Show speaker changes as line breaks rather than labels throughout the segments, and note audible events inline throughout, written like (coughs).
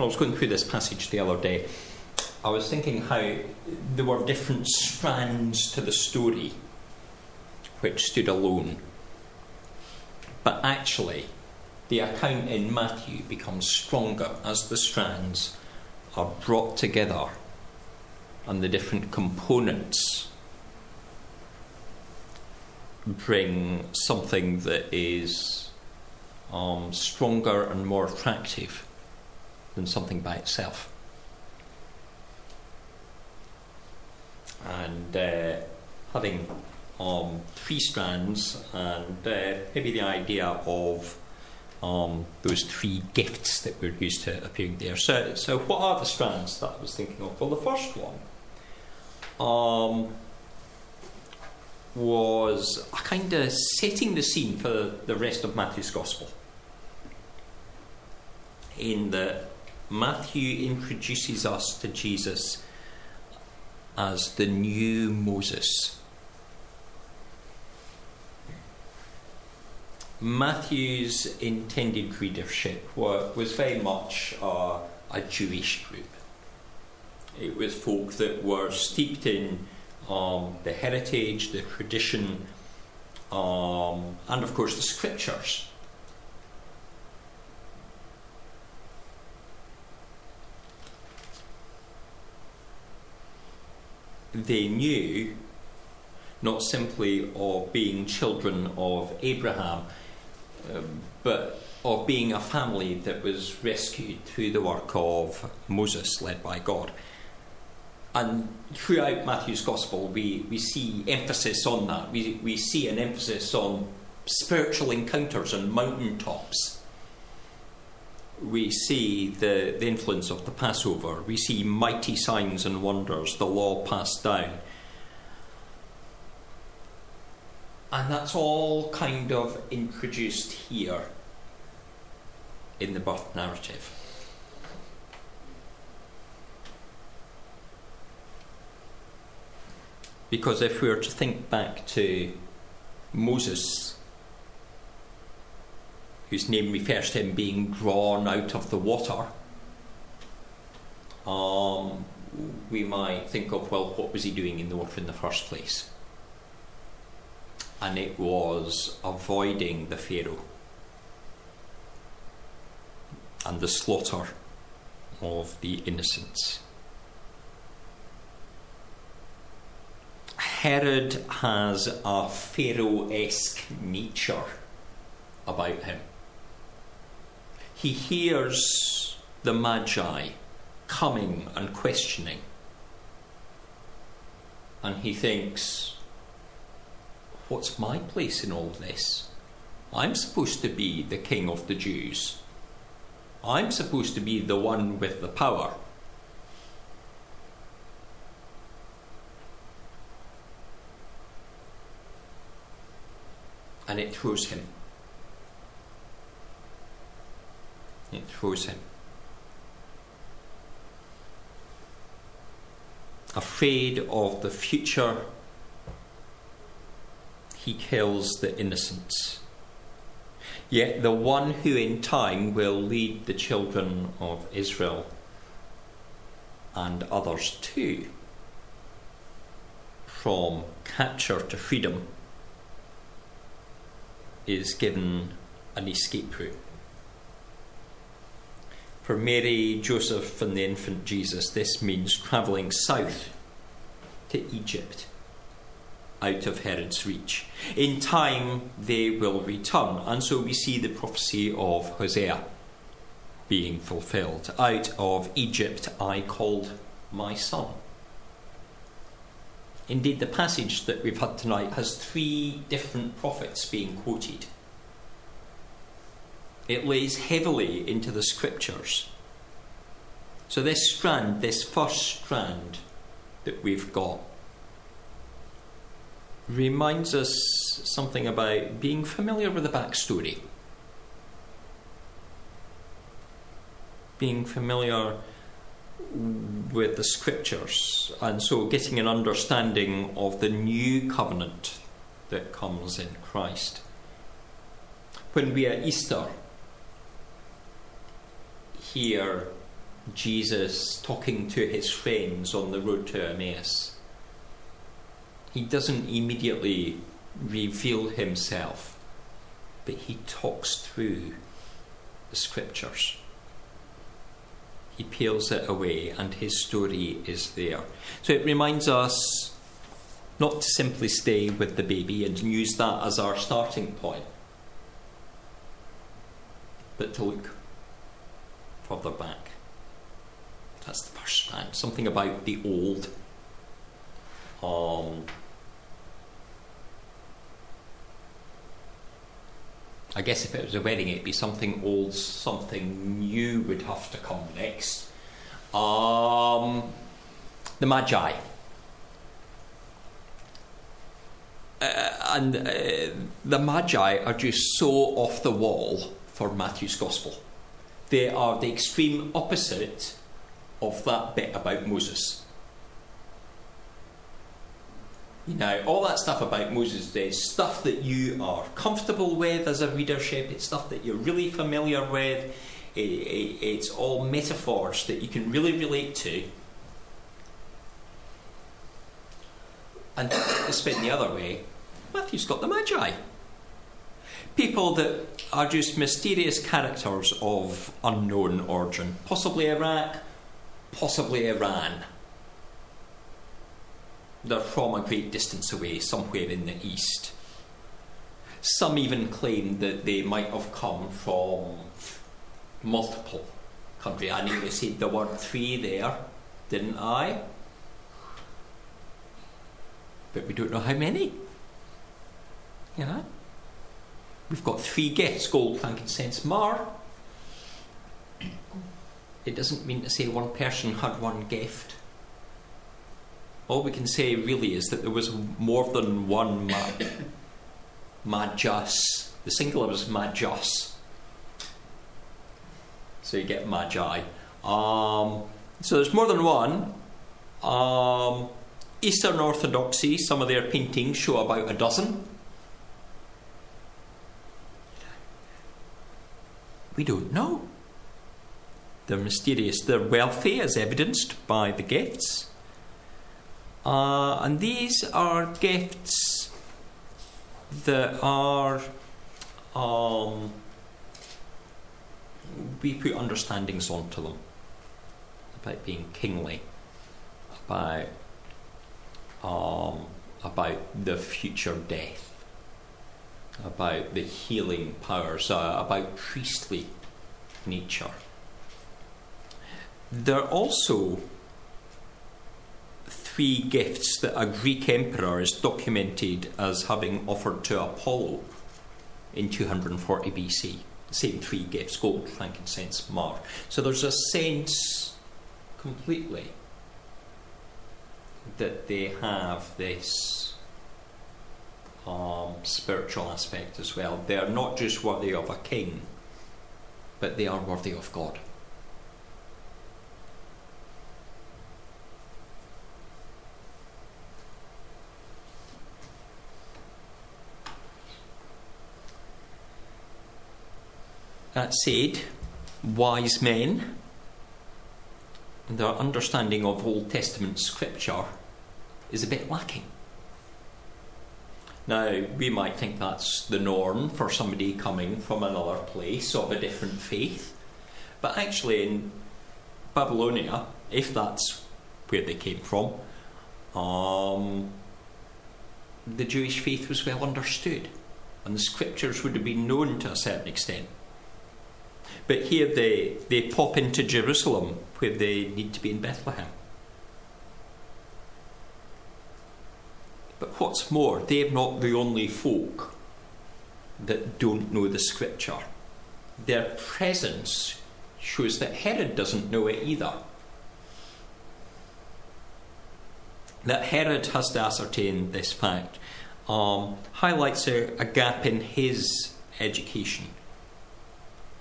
when I was going through this passage the other day, I was thinking how there were different strands to the story which stood alone. But actually, the account in Matthew becomes stronger as the strands are brought together and the different components bring something that is um, stronger and more attractive than something by itself. And uh, having um, three strands and uh, maybe the idea of um, those three gifts that we're used to appearing there. So, so what are the strands that I was thinking of? Well, the first one um, was a kind of setting the scene for the rest of Matthew's Gospel. In that Matthew introduces us to Jesus as the new Moses. Matthew's intended readership was very much uh, a Jewish group. It was folk that were steeped in um, the heritage, the tradition, um, and of course the scriptures. They knew not simply of being children of Abraham, um, but of being a family that was rescued through the work of Moses, led by God. And throughout Matthew's Gospel, we, we see emphasis on that. We, we see an emphasis on spiritual encounters on mountaintops. We see the, the influence of the Passover. We see mighty signs and wonders, the law passed down. And that's all kind of introduced here in the birth narrative. Because if we were to think back to Moses, whose name refers to him being drawn out of the water, um, we might think of, well, what was he doing in the water in the first place? And it was avoiding the Pharaoh and the slaughter of the innocents. Herod has a Pharaoh esque nature about him. He hears the Magi coming and questioning, and he thinks, What's my place in all this? I'm supposed to be the king of the Jews. I'm supposed to be the one with the power. and it throws him. Him. Afraid of the future, he kills the innocents. Yet the one who in time will lead the children of Israel and others too from capture to freedom is given an escape route. For Mary, Joseph, and the infant Jesus, this means travelling south to Egypt, out of Herod's reach. In time, they will return, and so we see the prophecy of Hosea being fulfilled. Out of Egypt I called my son. Indeed, the passage that we've had tonight has three different prophets being quoted. It lays heavily into the scriptures. So, this strand, this first strand that we've got, reminds us something about being familiar with the backstory, being familiar with the scriptures, and so getting an understanding of the new covenant that comes in Christ. When we at Easter hear Jesus talking to his friends on the road to Emmaus. He doesn't immediately reveal himself, but he talks through the scriptures. He peels it away, and his story is there. So it reminds us not to simply stay with the baby and use that as our starting point, but to look further back. That's the first strand. Something about the old. Um, I guess if it was a wedding, it'd be something old, something new would have to come next. Um, the Magi. Uh, and uh, the Magi are just so off the wall for Matthew's Gospel. They are the extreme opposite of that bit about Moses. Know, all that stuff about Moses is stuff that you are comfortable with as a readership, it's stuff that you're really familiar with, it, it, it's all metaphors that you can really relate to. And spin the other way, Matthew's got the Magi. People that are just mysterious characters of unknown origin, possibly Iraq, possibly Iran. They're from a great distance away, somewhere in the east. Some even claim that they might have come from multiple countries. I nearly said there were three there, didn't I? But we don't know how many. You know? We've got three gifts gold, frankincense, myrrh. It doesn't mean to say one person had one gift. All we can say really is that there was more than one ma- (coughs) magus. The singular was magus. So you get magi. Um, so there's more than one. Um, Eastern Orthodoxy, some of their paintings show about a dozen. We don't know. They're mysterious. They're wealthy, as evidenced by the gifts. Uh, and these are gifts that are. Um, we put understandings onto them about being kingly, about um, about the future death, about the healing powers, uh, about priestly nature. There are also three gifts that a Greek emperor is documented as having offered to Apollo in 240 BC. The same three gifts gold, frankincense, myrrh. So there's a sense completely that they have this um, spiritual aspect as well. They are not just worthy of a king, but they are worthy of God. That said, wise men their understanding of Old Testament scripture is a bit lacking. Now, we might think that's the norm for somebody coming from another place of a different faith, but actually, in Babylonia, if that's where they came from, um, the Jewish faith was well understood, and the scriptures would have been known to a certain extent. But here they, they pop into Jerusalem where they need to be in Bethlehem. But what's more, they're not the only folk that don't know the scripture. Their presence shows that Herod doesn't know it either. That Herod has to ascertain this fact um, highlights a, a gap in his education.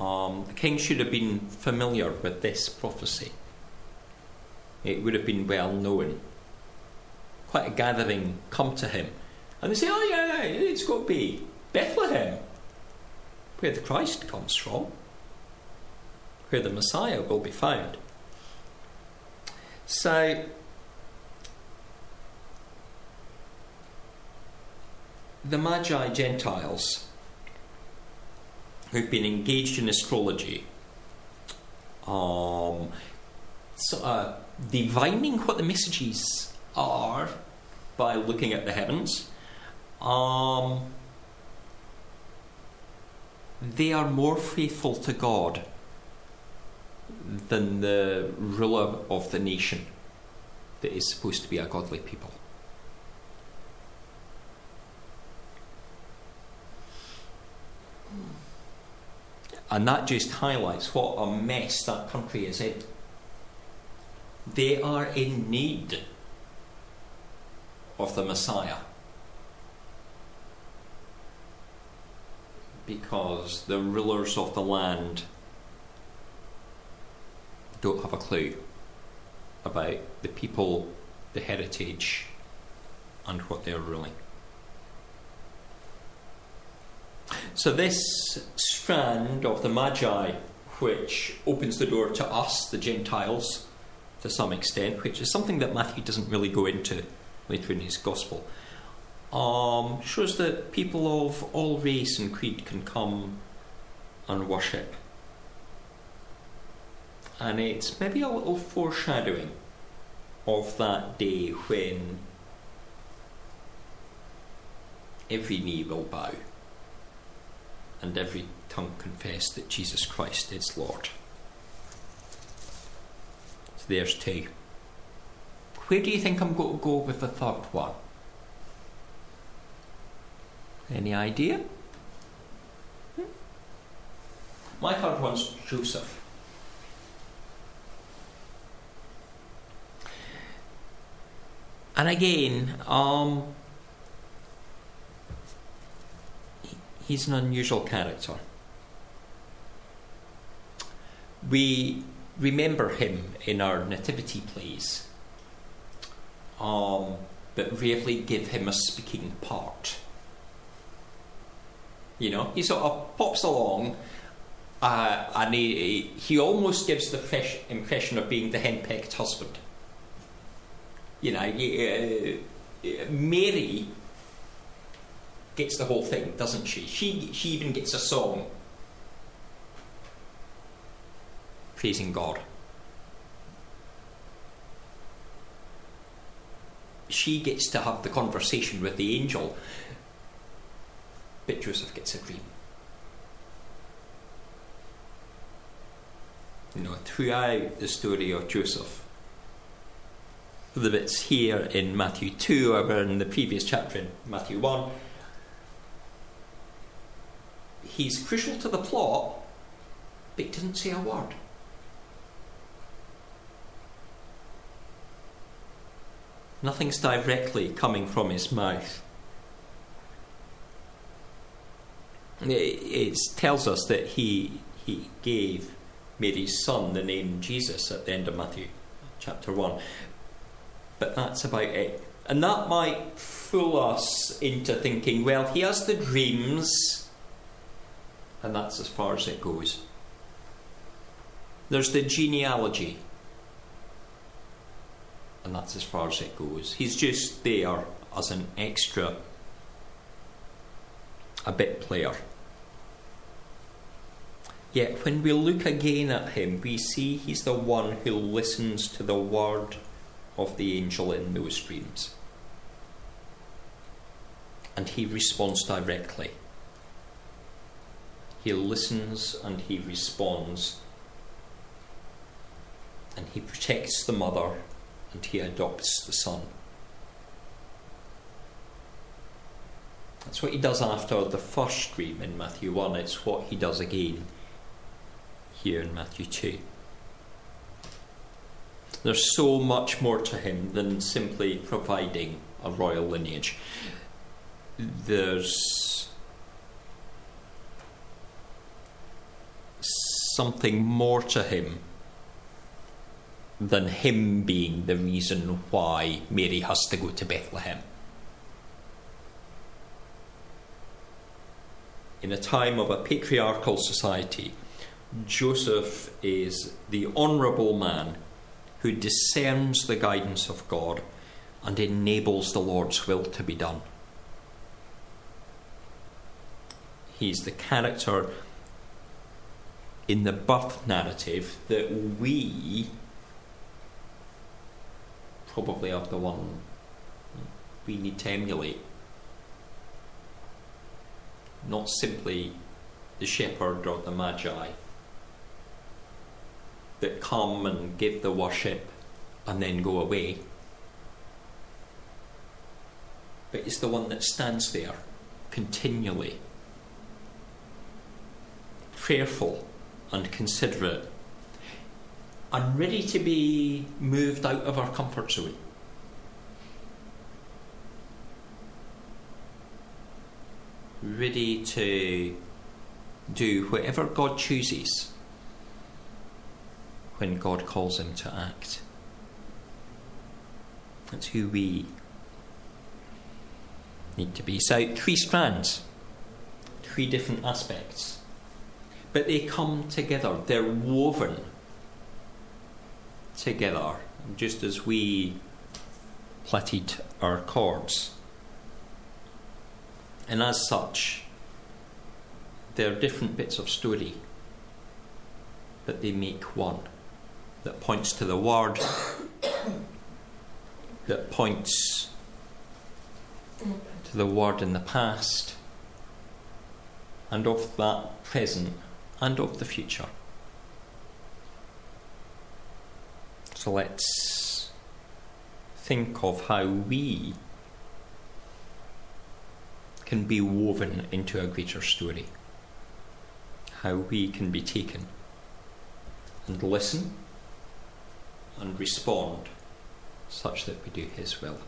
Um, the king should have been familiar with this prophecy. It would have been well known. Quite a gathering come to him, and they say, "Oh yeah, it's got to be Bethlehem, where the Christ comes from, where the Messiah will be found." So, the Magi Gentiles who've been engaged in astrology, um, sort of divining what the messages are by looking at the heavens. Um, they are more faithful to God than the ruler of the nation that is supposed to be a godly people. And that just highlights what a mess that country is in. They are in need of the Messiah. Because the rulers of the land don't have a clue about the people, the heritage, and what they're ruling. So, this strand of the Magi, which opens the door to us, the Gentiles, to some extent, which is something that Matthew doesn't really go into later in his Gospel, um, shows that people of all race and creed can come and worship. And it's maybe a little foreshadowing of that day when every knee will bow and every tongue confess that Jesus Christ is Lord. So there's two. Where do you think I'm going to go with the third one? Any idea? Hmm? My third one's Joseph. And again, um, he's an unusual character. We remember him in our nativity plays, um, but rarely give him a speaking part. You know, he sort of pops along, uh, and he, he almost gives the fresh impression of being the henpecked husband. You know, uh, Mary gets the whole thing, doesn't she? She she even gets a song praising God. She gets to have the conversation with the angel, but Joseph gets a dream. You know, throughout the story of Joseph, the bits here in Matthew 2 or in the previous chapter in Matthew 1, he's crucial to the plot, but he doesn't say a word. Nothing's directly coming from his mouth. It tells us that he, he gave Mary's son the name Jesus at the end of Matthew chapter 1. But that's about it. And that might fool us into thinking, well, he has the dreams and that's as far as it goes. There's the genealogy, and that's as far as it goes. He's just there as an extra, a bit player. Yet when we look again at him, we see he's the one who listens to the word of the angel in those dreams. And he responds directly. He listens and he responds. And he protects the mother and he adopts the son. That's what he does after the first dream in Matthew 1. It's what he does again here in Matthew 2. There's so much more to him than simply providing a royal lineage. There's something more to him than him being the reason why Mary has to go to Bethlehem. In a time of a patriarchal society, Joseph is the honourable man who discerns the guidance of God and enables the Lord's will to be done. He's the character in the birth narrative that we probably are the one we need to emulate. Not simply the shepherd or the magi that come and give the worship and then go away. But it's the one that stands there continually, prayerful and considerate, and ready to be moved out of our comfort zone. Ready to do whatever God chooses when God calls him to act. That's who we need to be. So, three strands, three different aspects. But they come together, they're woven together, just as we plaited our cords. And as such, they're different bits of story, but they make one that points to the Word, (coughs) that points to the Word in the past, and of that present, and of the future. So let's think of how we can be woven into a greater story, how we can be taken and listen and respond such that we do His will.